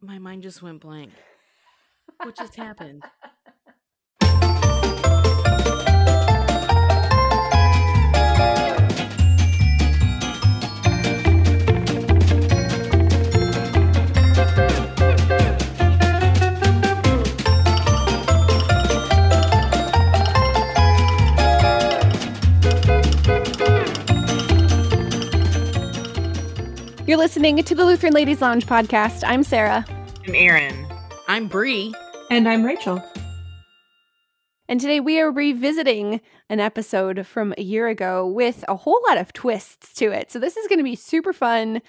My mind just went blank. What just happened? You're listening to the Lutheran Ladies Lounge podcast. I'm Sarah. I'm Erin. I'm Bri. And I'm Rachel. And today we are revisiting an episode from a year ago with a whole lot of twists to it. So this is going to be super fun.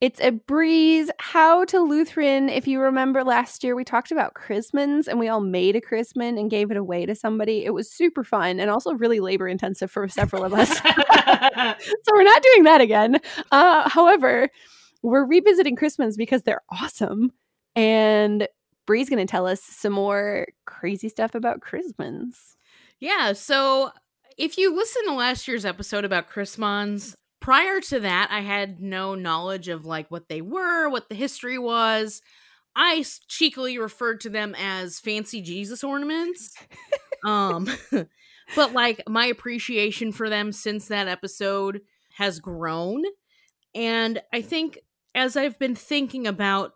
It's a breeze. How to Lutheran. If you remember last year, we talked about Chrismons and we all made a Chrismon and gave it away to somebody. It was super fun and also really labor intensive for several of us. so we're not doing that again. Uh, however, we're revisiting Chrismons because they're awesome. And Bri's going to tell us some more crazy stuff about Chrismons. Yeah, so if you listen to last year's episode about Chrismons, prior to that, I had no knowledge of like what they were, what the history was. I cheekily referred to them as fancy Jesus ornaments. um but like my appreciation for them since that episode has grown and I think as I've been thinking about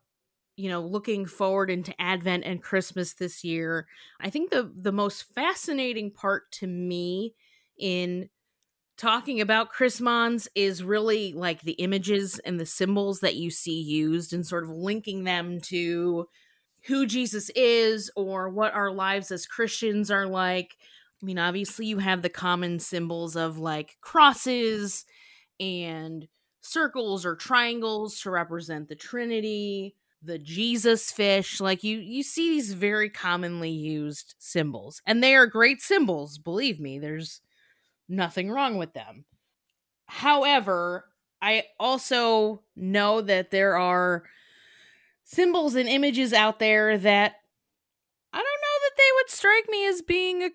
you know looking forward into advent and christmas this year i think the the most fascinating part to me in talking about chrismons is really like the images and the symbols that you see used and sort of linking them to who jesus is or what our lives as christians are like i mean obviously you have the common symbols of like crosses and circles or triangles to represent the trinity the Jesus fish. Like you you see these very commonly used symbols. And they are great symbols, believe me. There's nothing wrong with them. However, I also know that there are symbols and images out there that I don't know that they would strike me as being a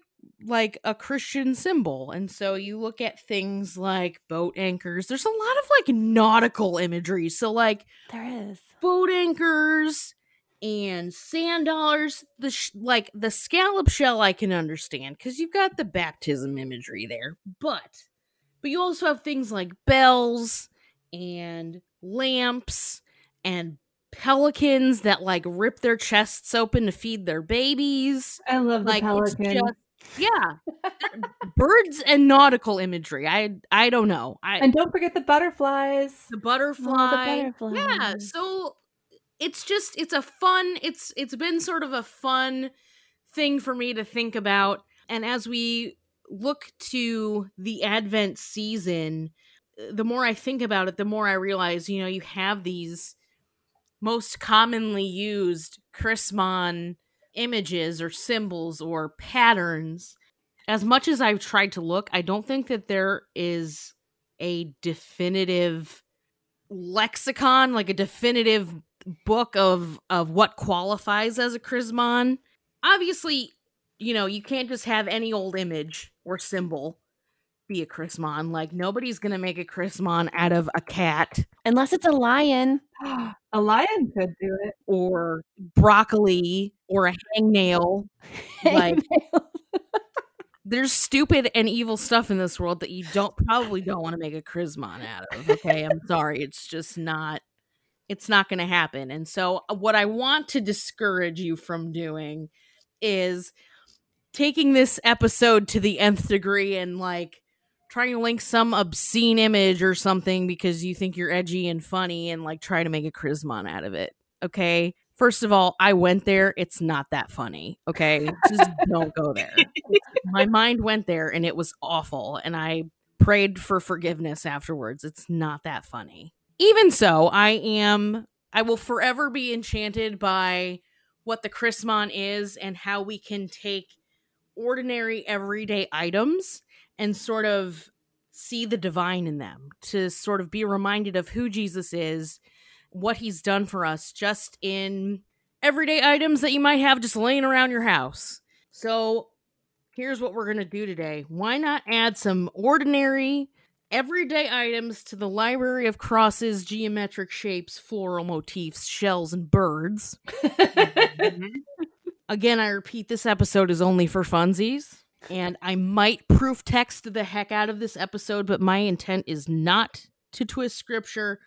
like a Christian symbol. And so you look at things like boat anchors. There's a lot of like nautical imagery. So like there is boat anchors and sand dollars the sh- like the scallop shell i can understand because you've got the baptism imagery there but but you also have things like bells and lamps and pelicans that like rip their chests open to feed their babies I love the like pelican. just yeah birds and nautical imagery i i don't know i and don't forget the butterflies. the butterfly. Yeah, butterflies. so it's just it's a fun it's it's been sort of a fun thing for me to think about. And as we look to the advent season the more i think about it the more i realize you know you have these most commonly used chrismon images or symbols or patterns. As much as i've tried to look i don't think that there is a definitive lexicon like a definitive book of of what qualifies as a chrismon. Obviously you know you can't just have any old image or symbol be a chrismon. Like nobody's gonna make a chrismon out of a cat. Unless it's a lion. a lion could do it. or broccoli or a hangnail. Like there's stupid and evil stuff in this world that you don't probably don't want to make a chrismon out of okay? I'm sorry it's just not it's not going to happen and so uh, what i want to discourage you from doing is taking this episode to the nth degree and like trying to link some obscene image or something because you think you're edgy and funny and like try to make a chrismon out of it okay? First of all i went there it's not that funny okay? Just don't go there. My mind went there and it was awful and i prayed for forgiveness afterwards it's not that funny even so i am i will forever be enchanted by what the chrismon is and how we can take ordinary everyday items and sort of see the divine in them to sort of be reminded of who jesus is what he's done for us just in everyday items that you might have just laying around your house so here's what we're going to do today. Why not add some ordinary, everyday items to the library of crosses, geometric shapes, floral motifs, shells, and birds. Again, I repeat, this episode is only for funsies. And I might proof text the heck out of this episode, but my intent is not to twist scripture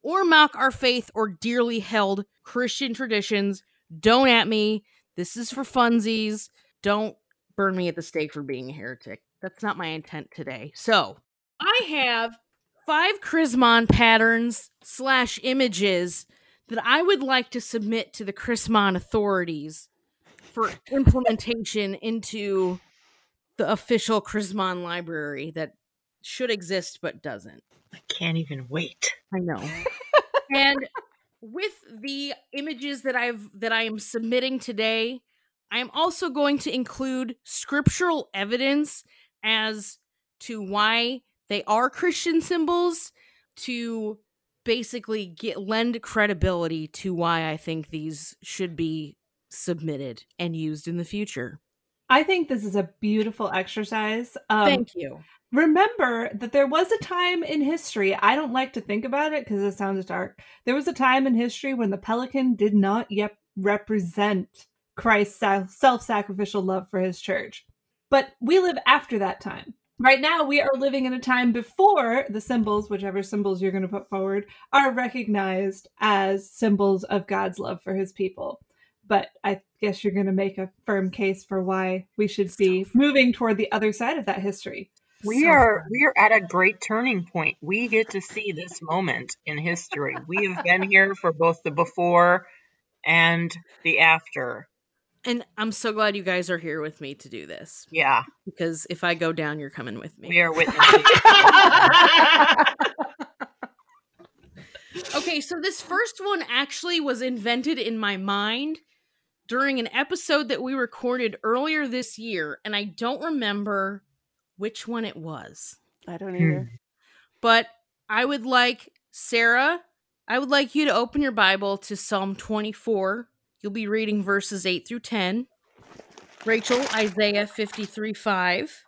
or mock our faith or dearly held Christian traditions. Don't at me. This is for funsies. Don't burn me at the stake for being a heretic. That's not my intent today. So I have five Chrismon patterns slash images that I would like to submit to the Chrismon authorities for implementation into the official Chrismon library that should exist but doesn't. I can't even wait. I know. and with the images that I've that I am submitting today, I am also going to include scriptural evidence as to why they are Christian symbols to basically get lend credibility to why I think these should be submitted and used in the future. I think this is a beautiful exercise. Um, Thank you. remember that there was a time in history, I don't like to think about it because it sounds dark. There was a time in history when the pelican did not yet represent Christ's self sacrificial love for his church. But we live after that time. Right now, we are living in a time before the symbols, whichever symbols you're going to put forward, are recognized as symbols of God's love for his people. But I guess you're going to make a firm case for why we should be moving toward the other side of that history. We So are we are at a great turning point. We get to see this moment in history. We have been here for both the before and the after. And I'm so glad you guys are here with me to do this Yeah, because if I go down, you're coming with me. we are witnessing. Okay, so this first one actually was invented in my mind during an episode that we recorded earlier this year, and I don't remember which one it was. I don't Hmm. either. But I would like, Sarah, I would like you to open your Bible to Psalm 24. You'll be reading verses 8 through 10. Rachel, Isaiah 53 5.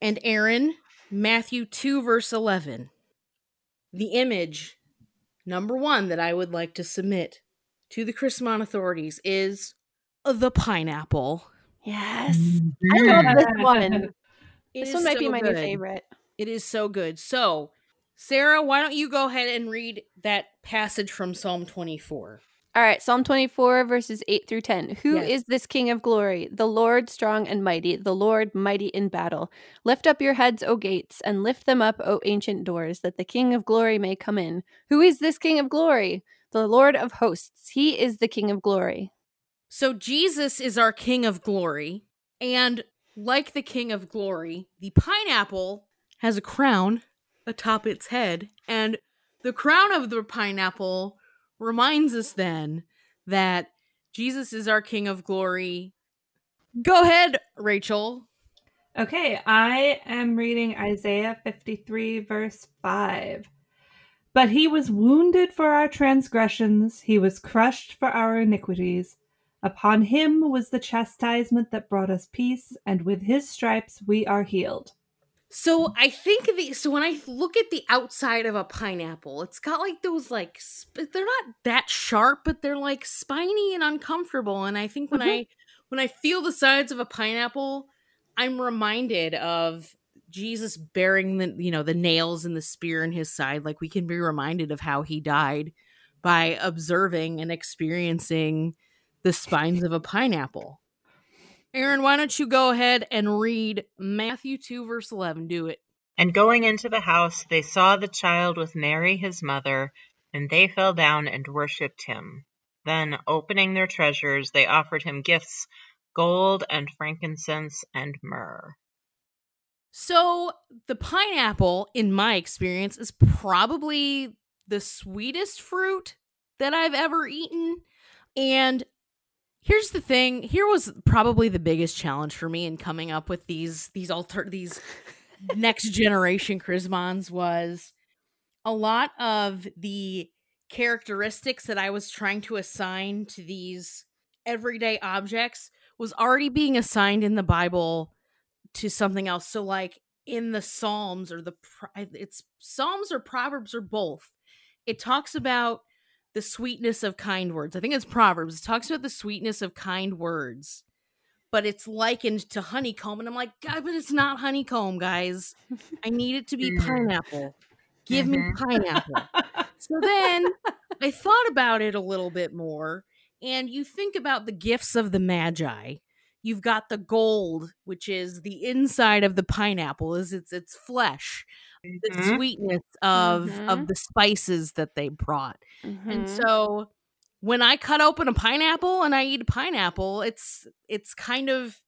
And Erin, Matthew 2, verse 11. The image, number one, that I would like to submit to the Chrismon authorities is the pineapple. Yes. Mhm. I love this one. It this one might be so my new favorite. It is so good. So, Sarah, why don't you go ahead and read that passage from Psalm 24? All right, Psalm 24, verses 8 through 10. Who is Yes. this King of glory? The Lord strong and mighty, the Lord mighty in battle. Lift up your heads, O gates, and lift them up, O ancient doors, that the King of glory may come in. Who is this King of glory? The Lord of hosts. He is the King of glory. So, Jesus is our King of glory. And like the King of glory, the pineapple has a crown atop its head. And the crown of the pineapple reminds us then that Jesus is our King of glory. Go ahead, Rachel. Okay, I am reading Isaiah 53, verse 5. But he was wounded for our transgressions, he was crushed for our iniquities. Upon him was the chastisement that brought us peace, and with his stripes we are healed. So I think the so when I look at the outside of a pineapple, it's got like those like sp- they're not that sharp, but they're like spiny and uncomfortable. And I think when mm-hmm. I when I feel the sides of a pineapple, I'm reminded of Jesus bearing the you know the nails and the spear in his side. Like we can be reminded of how he died by observing and experiencing the spines of a pineapple. Erin, why don't you go ahead and read Matthew 2, verse 11? Do it. And going into the house, they saw the child with Mary his mother, and they fell down and worshipped him. Then, opening their treasures, they offered him gifts gold and frankincense and myrrh. So, the pineapple, in my experience, is probably the sweetest fruit that I've ever eaten. And here's the thing here was probably the biggest challenge for me in coming up with these these alter these next generation chrismons was a lot of the characteristics that i was trying to assign to these everyday objects was already being assigned in the bible to something else so like in the Psalms or the it's Psalms or Proverbs or both. It talks about the sweetness of kind words. I think it's Proverbs. It talks about the sweetness of kind words, but it's likened to honeycomb. And I'm like, God, but it's not honeycomb, guys. I need it to be Mm. pineapple. Give me Mhm. pineapple. so then I thought about it a little bit more, and you think about the gifts of the Magi. You've got the gold, which is the inside of the pineapple, is its its flesh, the Mhm. sweetness of Mhm. of the spices that they brought. Mm-hmm. And so when I cut open a pineapple and I eat a pineapple, it's it's kind of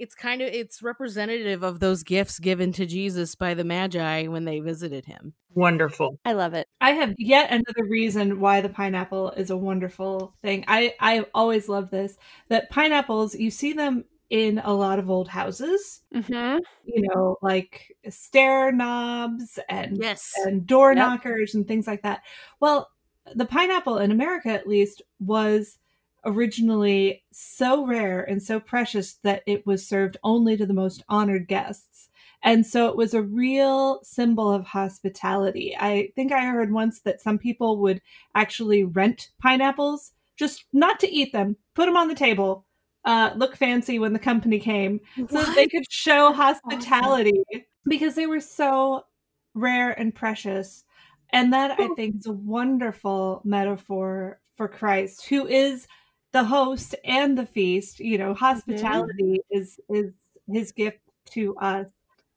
it's kind of it's representative of those gifts given to Jesus by the Magi when they visited him. Wonderful. I love it. I have yet another reason why the pineapple is a wonderful thing. I I always love this that pineapples you see them in a lot of old houses. Mm-hmm. You know, like stair knobs and Yes. and door Yep. knockers and things like that. Well, the pineapple in America, at least, was originally so rare and so precious that it was served only to the most honored guests. And so it was a real symbol of hospitality. I think I heard once that some people would actually rent pineapples, just not to eat them, put them on the table, uh, look fancy when the company came, so they could show hospitality because they were so rare and precious. And that I think is a wonderful metaphor for Christ, who is the host and the feast. You know, hospitality is is his gift to us,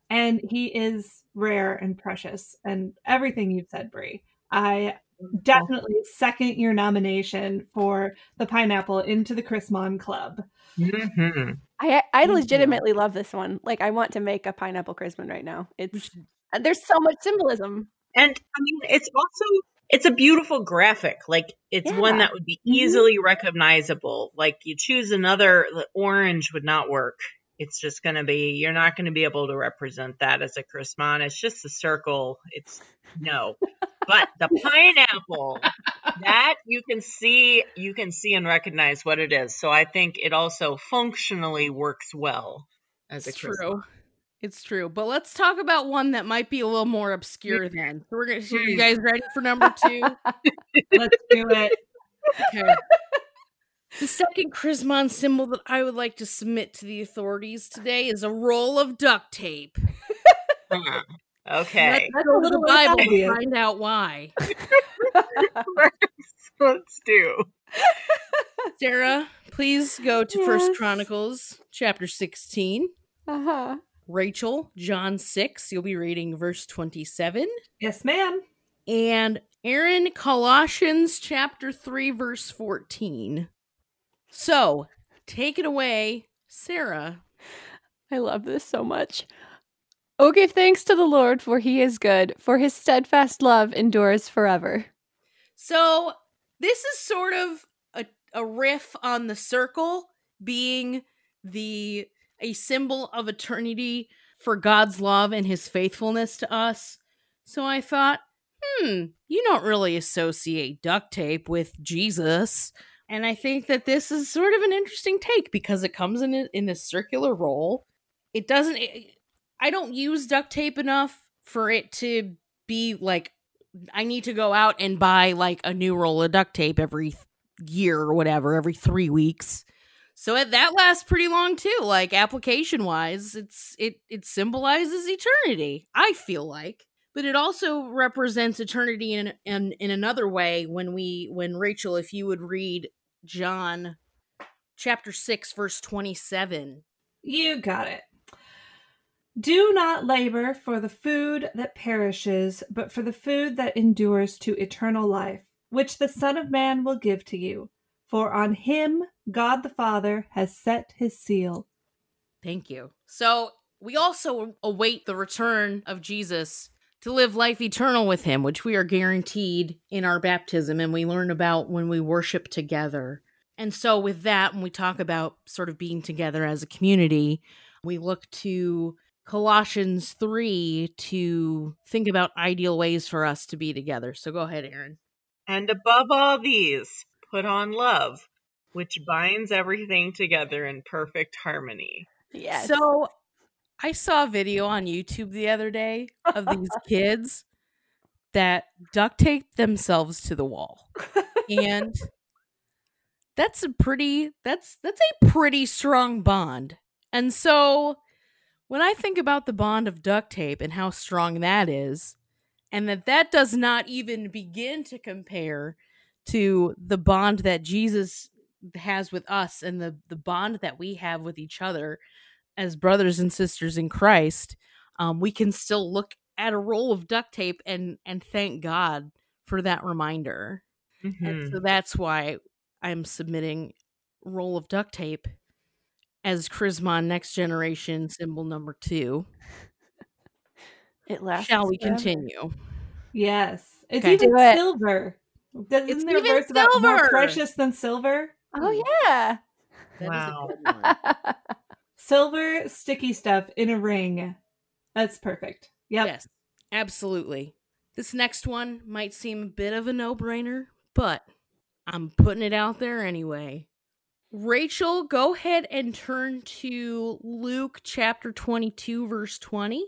and he is rare and precious. And everything you've said, Bri, I definitely second your nomination for the pineapple into the Chrismon Club. hmm I I Thank you. legitimately love this one. Like I want to make a pineapple Chrismon right now. It's there's so much symbolism. And I mean, it's also it's a beautiful graphic. Like it's one that would be Mhm. easily recognizable. Like you choose another the orange would not work. It's just going to be you're not going to be able to represent that as a Chrismon. It's just a circle. It's no. But the pineapple that you can see you can see and recognize what it is. So I think it also functionally works well as It's a true. It's true. But let's talk about one that might be a little more obscure then. So we're gonna so you guys ready for number two? Let's do it. Okay. The second Chrismon symbol that I would like to submit to the authorities today is a roll of duct tape. Huh. Okay. Let's go to the little Bible to find out why. Let's do. Sarah, please go to First Chronicles chapter 16. uh-huh. Rachel, John 6, you'll be reading verse 27. Yes, ma'am. And Erin, Colossians chapter 3, verse 14. So, take it away, Sarah. I love this so much. Oh, give thanks to the Lord, for he is good, for his steadfast love endures forever. So, this is sort of a, a riff on the circle being the a symbol of eternity for God's love and his faithfulness to us. So I thought, hmm, you don't really associate duct tape with Jesus. And I think that this is sort of an interesting take because it comes in a, in a circular roll. It doesn't it, I don't use duct tape enough for it to be like I need to go out and buy like a new roll of duct tape every year or whatever, every 3 weeks. So that lasts pretty long too. Like application wise, it's it it symbolizes eternity. I feel like, but it also represents eternity in in in another way. When we when Rachel, if you would read John chapter six verse twenty seven. You got it. Do not labor for the food that perishes, but for the food that endures to eternal life, which the Son of Man will give to you. For on him God the Father has set his seal. Thank you. So we also await the return of Jesus to live life eternal with him, which we are guaranteed in our baptism and we learn about when we worship together. And so, with that, when we talk about sort of being together as a community, we look to Colossians 3 to think about ideal ways for us to be together. So, go ahead, Erin. And above all these, put on love, which binds everything together in perfect harmony. Yes. So, I saw a video on YouTube the other day of these kids that duct taped themselves to the wall. And that's a pretty that's that's a pretty strong bond. And so when I think about the bond of duct tape and how strong that is, and that that does not even begin to compare to the bond that Jesus has with us and the the bond that we have with each other as brothers and sisters in Christ, um, we can still look at a roll of duct tape and and thank God for that reminder. Mhm. And so that's why I'm submitting roll of duct tape as Chrismon Next Generation symbol number two. It lasts. Shall we forever. continue? Yes. It's Okay. even it. silver. Doesn't It's there even verse about more precious than silver? Oh yeah. That is Wow. Silver sticky stuff in a ring. That's perfect. Yep. Yes, absolutely. This next one might seem a bit of a no brainer, but I'm putting it out there anyway. Rachel, go ahead and turn to Luke chapter 22, verse 20.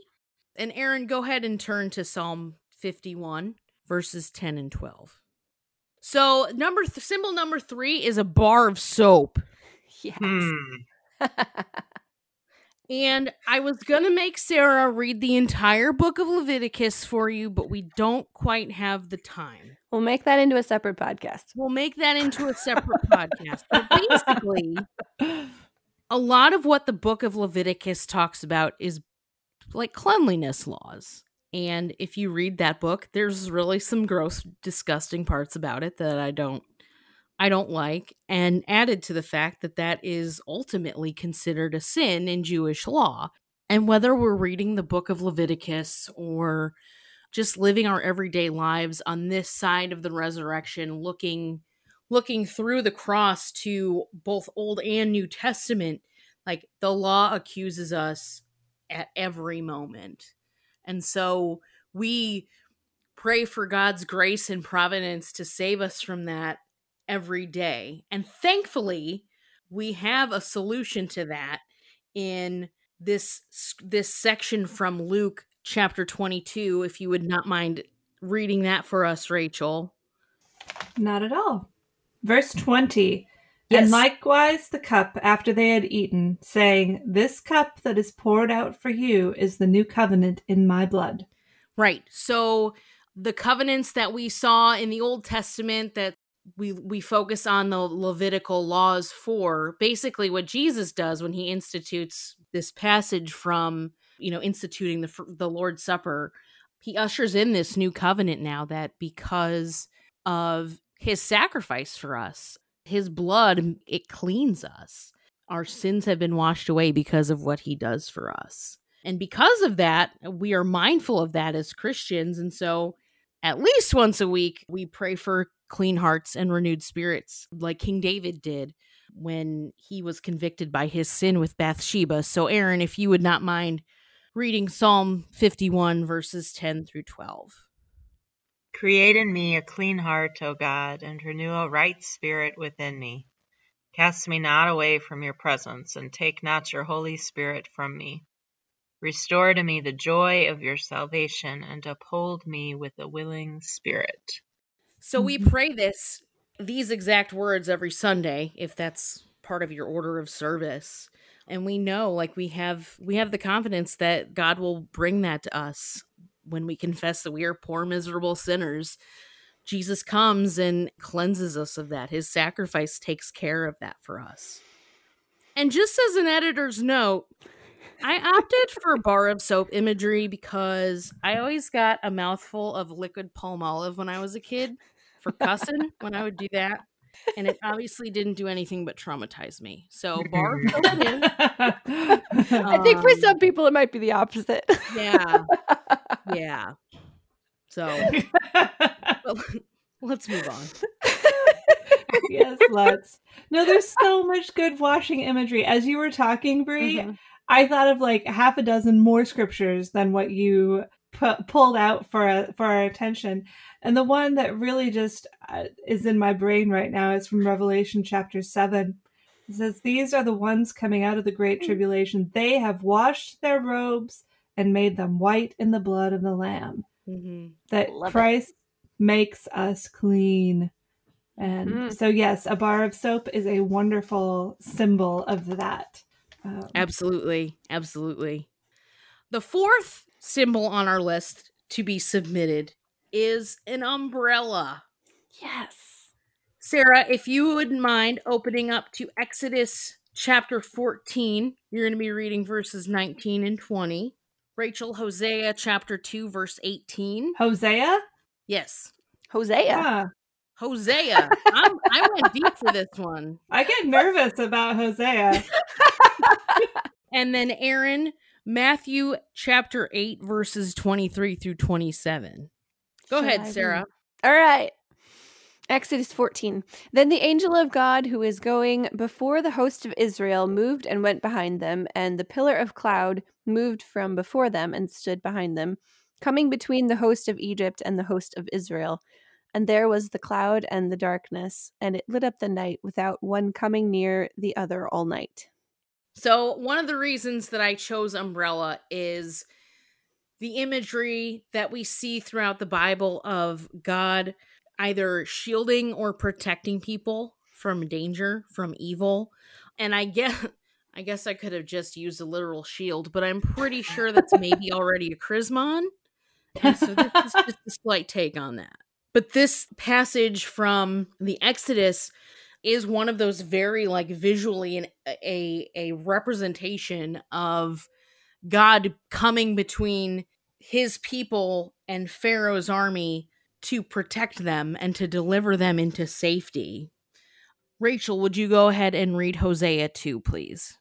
And Erin, go ahead and turn to Psalm 51, verses 10 and 12. So, number th- symbol number three is a bar of soap. Yes. Hmm. And I was going to make Sarah read the entire book of Leviticus for you, but we don't quite have the time. We'll make that into a separate podcast. We'll make that into a separate podcast. But basically, a lot of what the book of Leviticus talks about is like cleanliness laws. And if you read that book, there's really some gross, disgusting parts about it that I don't I don't like and added to the fact that that is ultimately considered a sin in Jewish law. And whether we're reading the book of Leviticus or just living our everyday lives on this side of the resurrection looking looking through the cross to both old and new testament like the law accuses us at every moment and so we pray for god's grace and providence to save us from that every day and thankfully we have a solution to that in this this section from luke chapter 22 if you would not mind reading that for us rachel Not at all. Verse 20. Yes. And likewise the cup after they had eaten, saying, This cup that is poured out for you is the new covenant in my blood. Right. So the covenants that we saw in the Old Testament that we we focus on the Levitical laws for, basically what Jesus does when he institutes this passage from, you know, instituting the the Lord's Supper, he ushers in this new covenant now that because of his sacrifice for us, his blood it cleans us. Our sins have been washed away because of what he does for us. And because of that, we are mindful of that as Christians. And so, at least once a week, we pray for clean hearts and renewed spirits, like King David did when he was convicted by his sin with Bathsheba. So, Erin, if you would not mind reading Psalm 51, verses 10 through 12. Create in me a clean heart, O God, and renew a right spirit within me. Cast me not away from your presence, and take not your Holy Spirit from me. Restore to me the joy of your salvation, and uphold me with a willing spirit. So we mm-hmm. pray this these exact words every Sunday if that's part of your order of service. And we know like we have we have the confidence that God will bring that to us when we confess that we are poor miserable sinners. Jesus comes and cleanses us of that. His sacrifice takes care of that for us. And just as an editor's note, I opted for bar of soap imagery because I always got a mouthful of liquid Palmolive when I was a kid for cussing when I would do that. And it obviously didn't do anything but traumatize me. So bar of soap it is. I think for Um, some people it might be the opposite. Yeah. Yeah. So well, let's move on. yes, let's. No, there's so much good washing imagery. As you were talking, Bri, Mhm. I thought of like half a dozen more scriptures than what you pu- pulled out for for our attention. And the one that really just uh, is in my brain right now is from Revelation chapter 7 It says, These are the ones coming out of the great tribulation. They have washed their robes and made them white in the blood of the Lamb. Mm-hmm. That Love it. Christ makes us clean. And Mm. so, yes, a bar of soap is a wonderful symbol of that. Um, Absolutely. Absolutely. The fourth symbol on our list to be submitted is an umbrella. Yes. Sarah, if you wouldn't mind opening up to Exodus chapter 14, you're going to be reading verses 19 and 20. Rachel, Hosea chapter 2, verse 18. Hosea? Yes. Hosea. Huh. Hosea. I'm, I went deep for this one. I get nervous about Hosea. And then Erin, Matthew chapter 8, verses 23 through 27. Go Shall ahead, I Sarah. read? All right. Exodus 14. Then the angel of God who is going before the host of Israel moved and went behind them, and the pillar of cloud moved from before them and stood behind them, coming between the host of Egypt and the host of Israel. And there was the cloud and the darkness, and it lit up the night without one coming near the other all night. So, one of the reasons that I chose umbrella is the imagery that we see throughout the Bible of God either shielding or protecting people from danger, from evil. And I guess I guess I could have just used a literal shield, but I'm pretty sure that's maybe already a chrismon. And so this is just a slight take on that. But this passage from the Exodus is one of those very like visually an, a a representation of God coming between his people and Pharaoh's army to protect them and to deliver them into safety. Rachel, would you go ahead and read Hosea 2, please?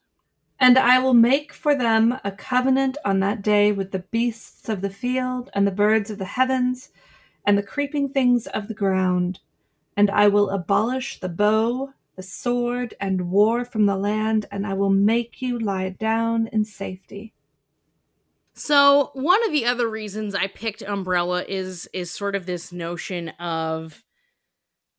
And I will make for them a covenant on that day with the beasts of the field, and the birds of the heavens, and the creeping things of the ground. And I will abolish the bow, the sword, and war from the land, and I will make you lie down in safety. So, one of the other reasons I picked umbrella is is sort of this notion of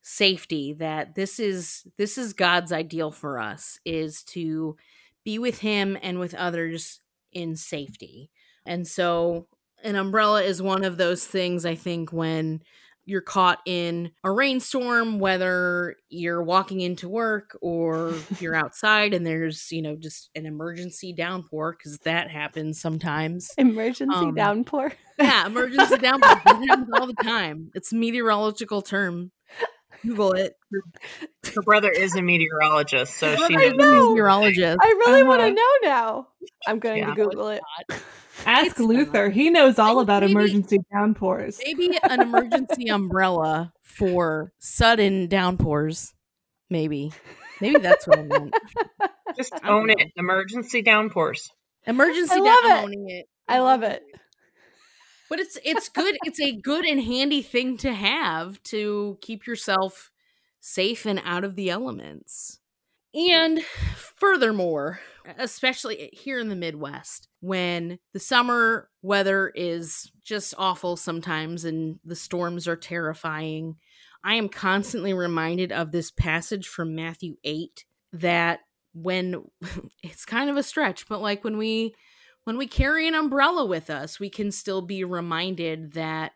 safety that this is this is God's ideal for us is to be with him and with others in safety. And so an umbrella is one of those things I think when you're caught in a rainstorm whether you're walking into work or you're outside and there's, you know, just an emergency downpour cuz that happens sometimes. Emergency Um, downpour. Yeah, emergency downpour that happens all the time. It's a meteorological term. Google it. Her brother is a meteorologist, so she Brother is knows. a know. meteorologist. I really want to Uh-huh. know now. I'm going Yeah. to Google it. Ask It's Luther. He knows all about Maybe- emergency downpours. Maybe an emergency umbrella for sudden downpours. Maybe. Maybe that's what I meant. Just I don't own it. Emergency downpours. Emergency I love down- it. owning it. I love it. But it's it's good. It's a good and handy thing to have to keep yourself safe and out of the elements. And furthermore, especially here in the Midwest, when the summer weather is just awful sometimes and the storms are terrifying, I am constantly reminded of this passage from Matthew 8 that when it's kind of a stretch, but like when we when we carry an umbrella with us, we can still be reminded that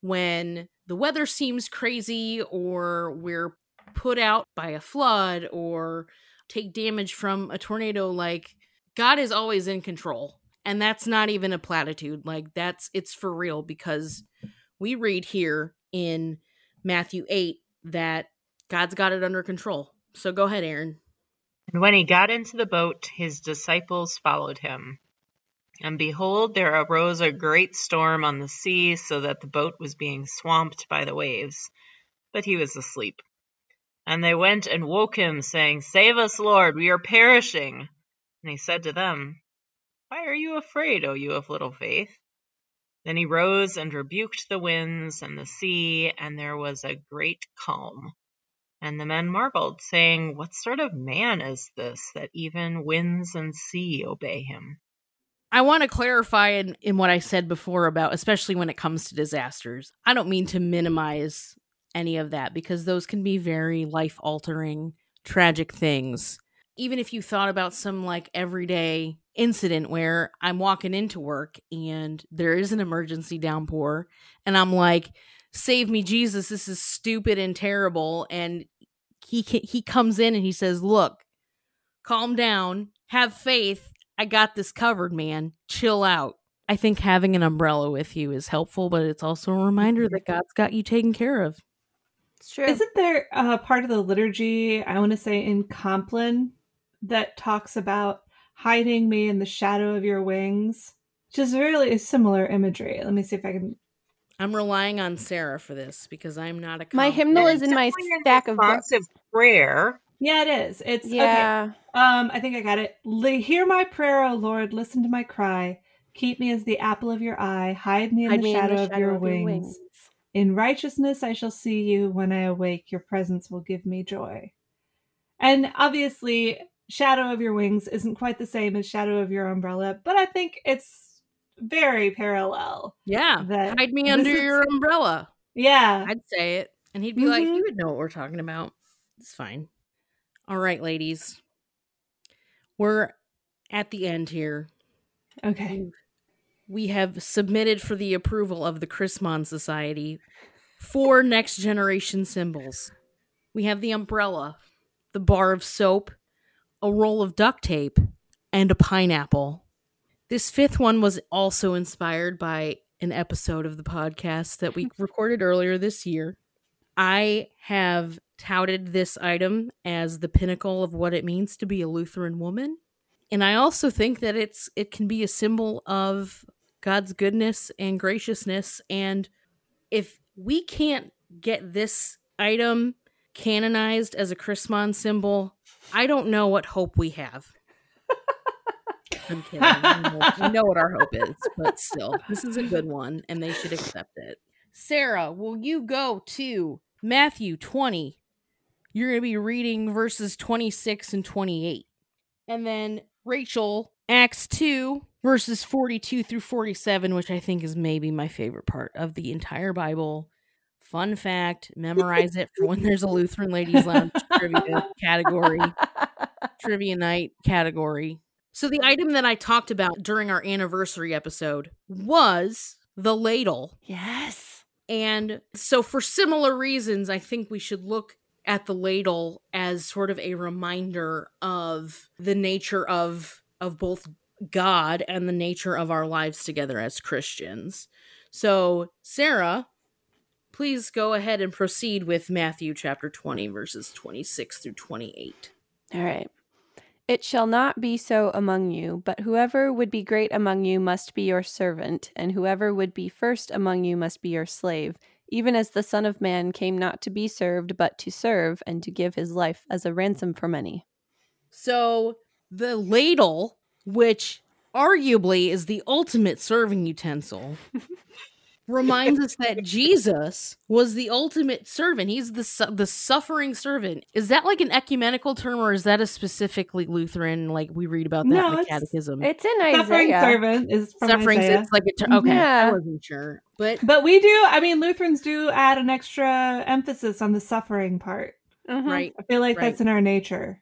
when the weather seems crazy or we're put out by a flood or take damage from a tornado, like God is always in control. And that's not even a platitude. Like that's it's for real because we read here in Matthew 8 that God's got it under control. So go ahead, Erin. And when he got into the boat, his disciples followed him. And behold, there arose a great storm on the sea, so that the boat was being swamped by the waves. But he was asleep. And they went and woke him, saying, Save us, Lord, we are perishing. And he said to them, Why are you afraid, O you of little faith? Then he rose and rebuked the winds and the sea, and there was a great calm. And the men marveled, saying, What sort of man is this that even winds and sea obey him? I want to clarify in, in what I said before about, especially when it comes to disasters. I don't mean to minimize any of that because those can be very life altering, tragic things. even if you thought about some like everyday incident where I'm walking into work and there is an emergency downpour and I'm like save me Jesus this is stupid and terrible. And he he comes in and he says look calm down have faith. I got this covered man. Chill out. I think having an umbrella with you is helpful but it's also a reminder mm-hmm. that God's got you taken care of. It's true. Isn't there a part of the liturgy, I want to say in Compline, that talks about hiding me in the shadow of your wings? Which is really a similar imagery. Let me see if I can. I'm relying on Sarah for this because I'm not a My hymnal is in my stack of books. responsive prayer. Yeah, it is. It's okay. Yeah. Um, I think I got it. Li- Hear my prayer, O Lord. Listen to my cry. Keep me as the apple of your eye. Hide me in, Hide the, me in shadow the of your wings. In righteousness I shall see you. When I awake, your presence will give me joy. And obviously, shadow of your wings isn't quite the same as shadow of your umbrella, but I think it's very parallel. yeah that hide me under is- your umbrella Yeah. I'd say it. And he'd be like, Mhm. You would know what we're talking about. It's fine. All right, ladies. We're at the end here. Okay. We have submitted for the approval of the Chrismon Society four next generation symbols. We have the umbrella, the bar of soap, a roll of duct tape, and a pineapple. This fifth one was also inspired by an episode of the podcast that we recorded earlier this year. I have touted this item as the pinnacle of what it means to be a Lutheran woman. And I also think that it's it can be a symbol of God's goodness and graciousness and if we can't get this item canonized as a Chrismon symbol, I don't know what hope we have. I'm kidding. We know what our hope is, but still, this is a good one and they should accept it. Sarah, will you go to Matthew 20? You're going to be reading verses 26 and 28. And then Rachel, Acts 2, verses 42 through 47, which I think is maybe my favorite part of the entire Bible. Fun fact, memorize it for when there's a Lutheran Ladies Lounge trivia category, trivia night category. So, the item that I talked about during our anniversary episode was the ladle. Yes. And so, for similar reasons, I think we should look at the ladle as sort of a reminder of the nature of of both God and the nature of our lives together as Christians. So, Sarah, please go ahead and proceed with Matthew chapter 20 verses 26 through 28. All right. It shall not be so among you, but whoever would be great among you must be your servant, and whoever would be first among you must be your slave, even as the Son of Man came not to be served, but to serve, and to give his life as a ransom for many. So, the ladle, which arguably is the ultimate serving utensil, reminds us that Jesus was the ultimate servant. He's the su- the suffering servant. Is that like an ecumenical term, or is that a specifically Lutheran? Like we read about that No, in the it's- Catechism. It's in Suffering servant is from suffering. Isaiah. It's like a ter- okay. I wasn't sure, but But we do, I mean, Lutherans do add an extra emphasis on the suffering part. Mhm. right. I feel like Right. that's in our nature.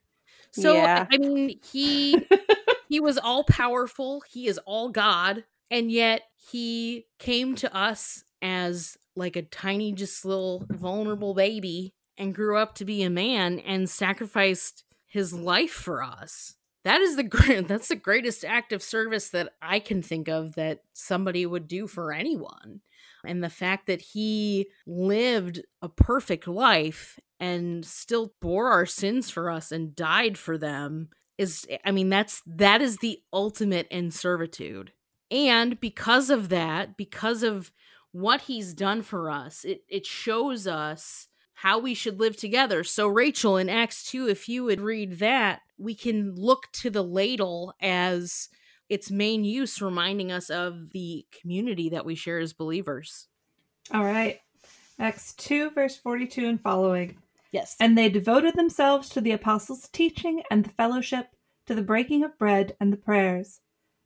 So Yeah. I mean, he he was all powerful. He is all God, and yet he came to us as like a tiny, just little vulnerable baby, and grew up to be a man and sacrificed his life for us. That is the great. That's the greatest act of service that I can think of that somebody would do for anyone. And the fact that he lived a perfect life and still bore our sins for us and died for them is I mean that's that is the ultimate in servitude. And because of that, because of what he's done for us, it it shows us how we should live together. So Rachel in Acts 2 if you would read that, we can look to the ladle as its main use reminding us of the community that we share as believers. All right. Acts 2, verse 42 and following. Yes. And they devoted themselves to the apostles' teaching and the fellowship, to the breaking of bread and the prayers.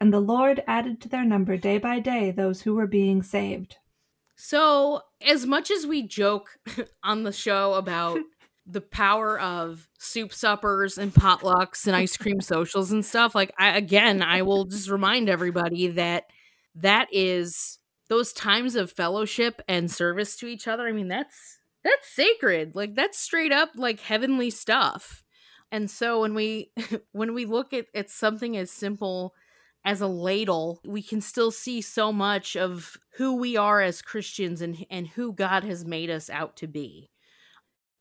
And the Lord added to their number day by day those who were being saved. So, as much as we joke on the show about the power of soup suppers and potlucks and ice cream socials and stuff, like I again, I will just remind everybody that that is those times of fellowship and service to each other. I mean, that's that's sacred. Like that's straight up like heavenly stuff. And so when we when we look at, at something as simple as a ladle, we can still see so much of who we are as Christians and and who God has made us out to be.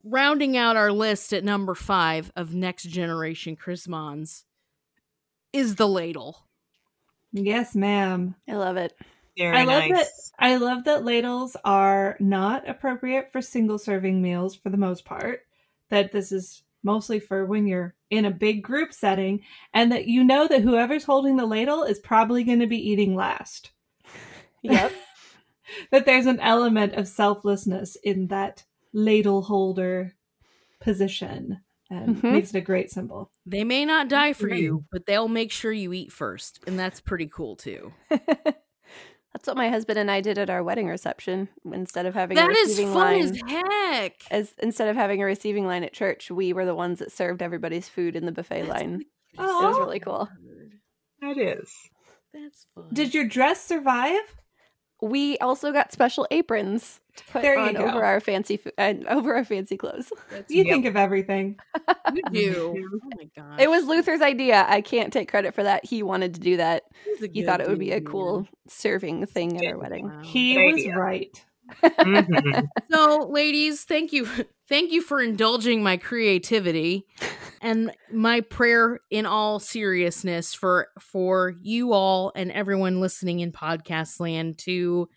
Rounding out our list at number 5 of next generation Chrismons is the ladle. Yes, ma'am. I love it. Very I love nice. that I love that ladles are not appropriate for single serving meals for the most part. That this is mostly for when you're in a big group setting and that you know that whoever's holding the ladle is probably going to be eating last. Yep. that there's an element of selflessness in that ladle holder position and Mhm. makes it a great symbol. They may not die for you, but they'll make sure you eat first, and that's pretty cool too. That's what my husband and I did at our wedding reception. Instead of having a That is receiving fun line, as heck. as instead of having a receiving line at church, we were the ones that served everybody's food in the buffet That's line. Oh. It was really cool. That is. That's fun. Did your dress survive? We also got special aprons to put There you on go. over our fancy fo- uh, over our fancy clothes. That's You Yep. think of everything. you do. Oh my god. It was Luther's idea. I can't take credit for that. He wanted to do that. He's He thought it would be a dude. cool serving thing at our wedding. Wow. He Great was idea. right. Mhm. So, ladies, thank you, thank you for indulging my creativity and my prayer. In all seriousness, for for you all and everyone listening in podcast land to,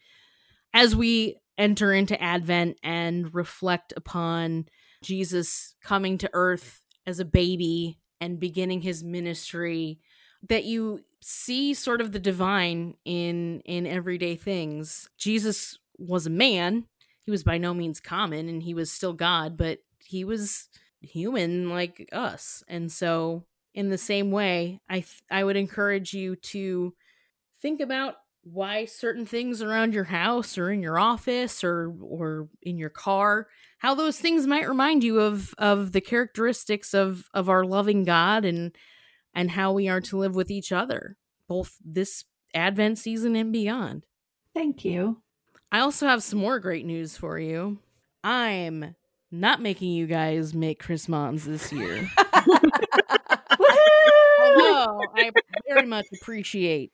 as we enter into Advent and reflect upon Jesus coming to Earth as a baby and beginning his ministry, that you see sort of the divine in in everyday things. Jesus was a man he was by no means common and he was still God, but he was human like us. And so, in the same way, I th- I would encourage you to think about why certain things around your house or in your office or or in your car how those things might remind you of of the characteristics of of our loving God and and how we are to live with each other both this advent season and beyond Thank you. I also have some more great news for you. I'm not making you guys make Chrismons this year. Although I very much appreciate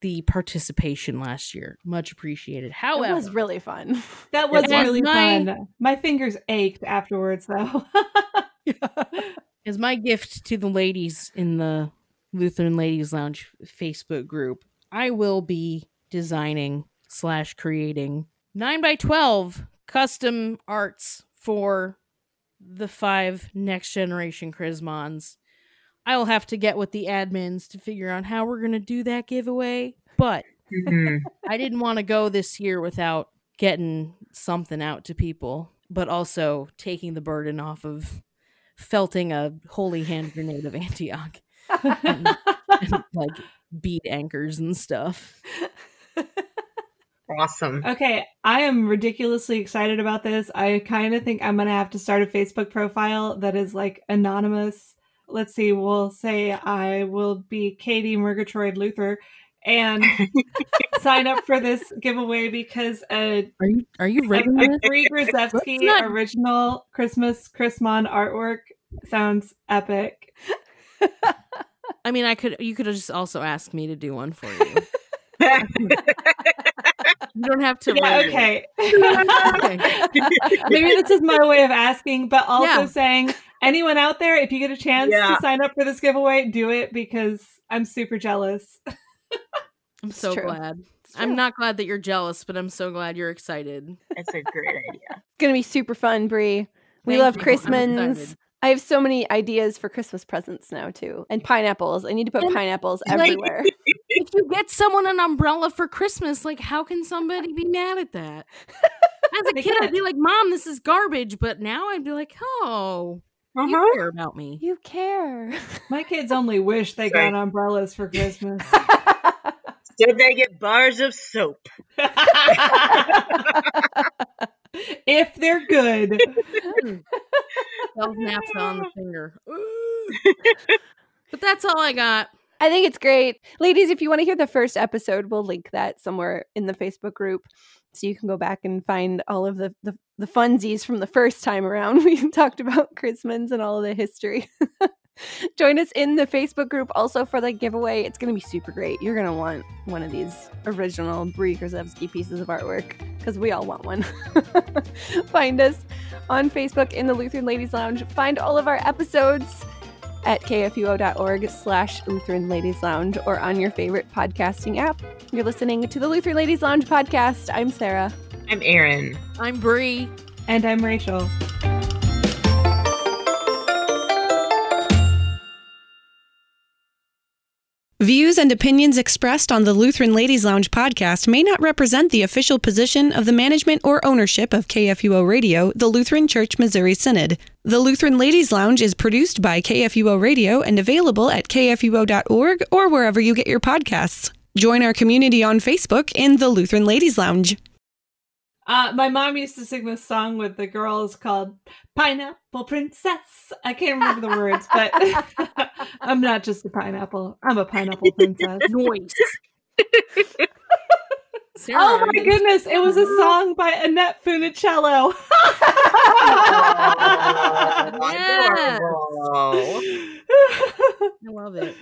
the participation last year. Much appreciated. It However, was really fun. That was really my- fun. My fingers ached afterwards, though. as my gift to the ladies in the Lutheran Ladies Lounge Facebook group, I will be designing slash creating nine by twelve custom arts for the five next generation Chrismons. I'll have to get with the admins to figure out how we're gonna do that giveaway. But Mhm. I didn't want to go this year without getting something out to people, but also taking the burden off of felting a holy hand grenade of Antioch and, like bead anchors and stuff. Awesome. okay, I am ridiculously excited about this. I kind of think I'm going to have to start a Facebook profile that is like anonymous. Let's see, we'll say I will be Katie Murgatroyd Luther and sign up for this giveaway because a, Are you are you ready? a free Grzewski not- original Christmas Chrismon artwork sounds epic. I mean, I could. You could just also asked me to do one for you. You don't have to. Yeah, okay. Okay. Maybe this is my way of asking, but also Yeah. saying anyone out there, if you get a chance Yeah. to sign up for this giveaway, do it because I'm super jealous. I'm so true. glad. I'm not glad that you're jealous, but I'm so glad you're excited. It's a great idea. It's gonna be super fun, Bri. We Thank love you. Christmas. I have so many ideas for Christmas presents now too, and pineapples. I need to put And, pineapples like- everywhere. if you get someone an umbrella for Christmas, like how can somebody be mad at that? As a kid, I'd be like, "Mom, this is garbage," but now I'd be like, "Oh, you Uh-huh. care about me." you care. My kids only wish they Right. got umbrellas for Christmas. Did they get bars of soap. if they're good. Twelve naps on the finger. Ooh. but that's all I got. I think it's great. Ladies, if you want to hear the first episode, we'll link that somewhere in the Facebook group. So you can go back and find all of the, the, the funsies from the first time around. We talked about Christmas and all of the history. Join us in the Facebook group also for the giveaway. It's going to be super great. You're going to want one of these original Bri Krasevsky pieces of artwork because we all want one. Find us on Facebook in the Lutheran Ladies Lounge. Find all of our episodes at kfuo.org slash Lutheran Ladies Lounge or on your favorite podcasting app. You're listening to the Lutheran Ladies Lounge podcast. I'm Sarah. I'm Erin. I'm Bri. And I'm Rachel. Views and opinions expressed on the Lutheran Ladies Lounge podcast may not represent the official position of the management or ownership of KFUO Radio, the Lutheran Church Missouri Synod. The Lutheran Ladies Lounge is produced by KFUO Radio and available at kfuo.org or wherever you get your podcasts. Join our community on Facebook in the Lutheran Ladies Lounge. Uh, my mom used to sing this song with the girls called Pineapple Princess. I can't remember the words, but I'm not just a pineapple. I'm a pineapple princess. Noise. Sarah, Oh my goodness, it was a mm-hmm. song by Annette Funicello. Oh yes. Adorable. I love it.